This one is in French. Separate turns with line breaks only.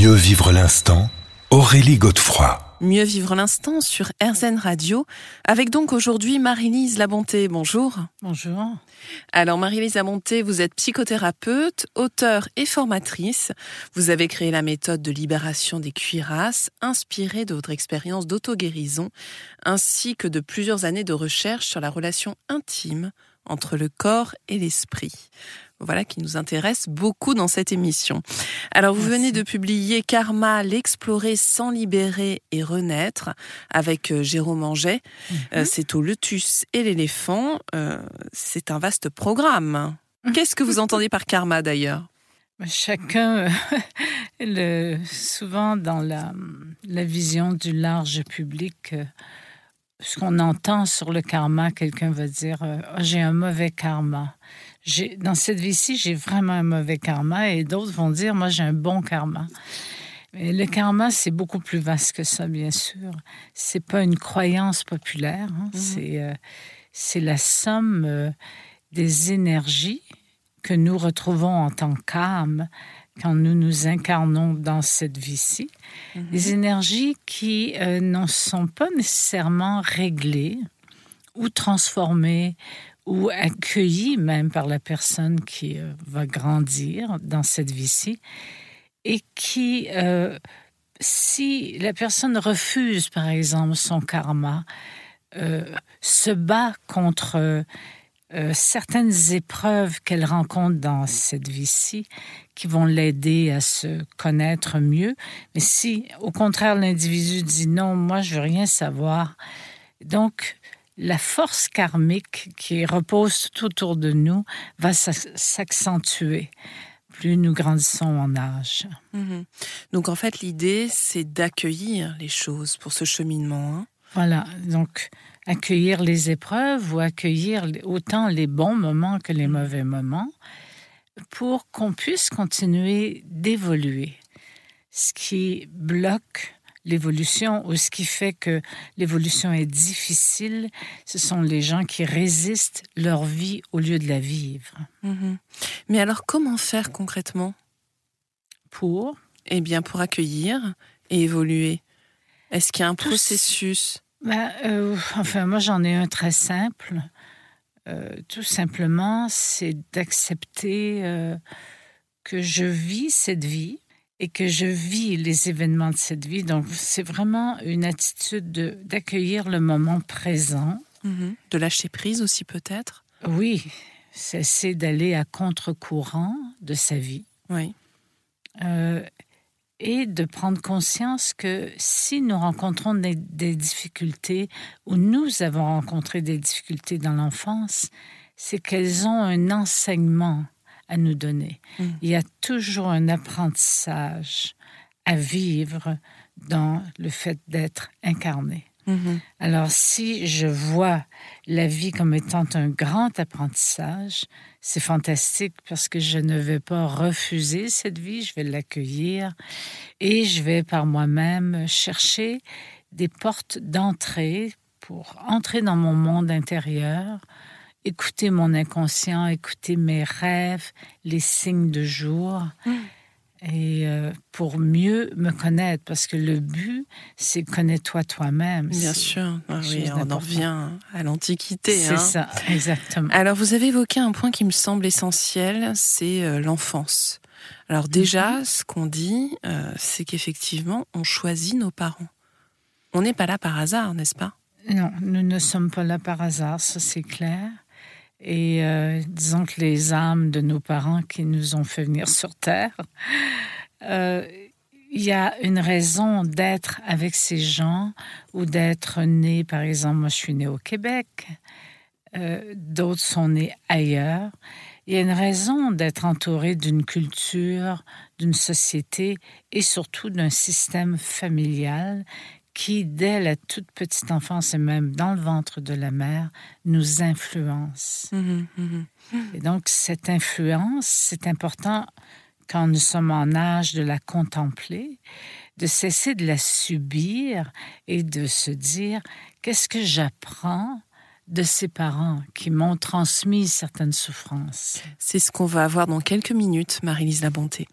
Mieux vivre l'instant, Aurélie Godefroy.
Mieux vivre l'instant sur RZN Radio, avec donc aujourd'hui Marie-Lise Labonté. Bonjour.
Bonjour.
Alors Marie-Lise Labonté, vous êtes psychothérapeute, auteure et formatrice. Vous avez créé la méthode de libération des cuirasses, inspirée de votre expérience d'auto-guérison, ainsi que de plusieurs années de recherche sur la relation intime entre le corps et l'esprit voilà qui nous intéresse beaucoup dans cette émission. Alors vous venez de publier Karma, l'explorer sans libérer et renaître avec euh, Jérôme Anget. Euh, mhm. c'est au lotus et l'éléphant. Euh, c'est un vaste programme. Mhm. Qu'est-ce que vous entendez par karma d'ailleurs?
Bah, Chacun, le, souvent dans la, la, vision du large public, ce qu'on entend sur le karma, quelqu'un va dire oh, j'ai un mauvais karma dans cette vie-ci, j'ai vraiment un mauvais karma et d'autres vont dire, moi, j'ai un bon karma. Mais le karma, c'est beaucoup plus vaste que ça, bien sûr. C'est pas une croyance populaire. Hein. Mm-hmm. Euh, c'est la somme euh, des énergies que nous retrouvons en tant qu'âme quand nous nous incarnons dans cette vie-ci. Mm-hmm. Des énergies qui euh, ne sont pas nécessairement réglées ou transformées ou accueilli même par la personne qui euh, va grandir dans cette vie-ci et qui, euh, si la personne refuse par exemple son karma, euh, se bat contre certaines épreuves qu'elle rencontre dans cette vie-ci qui vont l'aider à se connaître mieux. Mais si, au contraire, l'individu dit non, moi, je veux rien savoir, donc la force karmique qui repose tout autour de nous va s'accentuer plus nous grandissons en âge.
Mhm. Donc en fait, l'idée, c'est d'accueillir les choses pour ce cheminement. Hein.
voilà, donc accueillir les épreuves ou accueillir autant les bons moments que les mauvais moments pour qu'on puisse continuer d'évoluer. Ce qui bloque l'évolution ou ce qui fait que l'évolution est difficile, ce sont les gens qui résistent leur vie au lieu de la vivre.
Mhm. Mais alors comment faire concrètement?
Pour
Eh bien pour accueillir et évoluer. Est-ce qu'il y a un processus?
Ben, euh, Enfin moi j'en ai un très simple. Euh, tout simplement c'est d'accepter euh, que je vis cette vie et que je vis les événements de cette vie. Donc, c'est vraiment une attitude d'accueillir le moment présent.
Mhm. De lâcher prise aussi, peut-être?
Oui, c'est d'aller à contre-courant de sa vie.
Oui.
Euh, et de prendre conscience que si nous rencontrons des, des difficultés ou nous avons rencontré des difficultés dans l'enfance, c'est qu'elles ont un enseignement à nous donner. Mm. Il y a toujours un apprentissage à vivre dans le fait d'être incarné. Mm-hmm. Alors si je vois la vie comme étant un grand apprentissage, c'est fantastique parce que je ne vais pas refuser cette vie, je vais l'accueillir et je vais par moi-même chercher des portes d'entrée pour entrer dans mon monde intérieur, écouter mon inconscient, écouter mes rêves, les signes de jour. Mm. Et euh, pour mieux me connaître, parce que le but, c'est connais-toi toi-même.
Bien sûr, ah oui, on en revient à l'Antiquité.
C'est hein. ça, exactement.
Alors, vous avez évoqué un point qui me semble essentiel, c'est euh, l'enfance. Alors déjà, mm-hmm. ce qu'on dit, euh, c'est qu'effectivement, on choisit nos parents. On n'est pas là par hasard, n'est-ce pas?
Non, nous ne sommes pas là par hasard, ça c'est clair. Et euh, disons que les âmes de nos parents qui nous ont fait venir sur Terre, euh, il y a une raison d'être avec ces gens ou d'être né, par exemple, moi je suis né au Québec, euh, d'autres sont nés ailleurs. Il y a une raison d'être entouré d'une culture, d'une société et surtout d'un système familial qui, dès la toute petite enfance et même dans le ventre de la mère, nous influence.
Mmh mmh
et donc, cette influence, c'est important quand nous sommes en âge de la contempler, de cesser de la subir et de se dire qu'est-ce que j'apprends de ces parents qui m'ont transmis certaines souffrances?
C'est ce qu'on va avoir dans quelques minutes, Marie-Lise Labonté.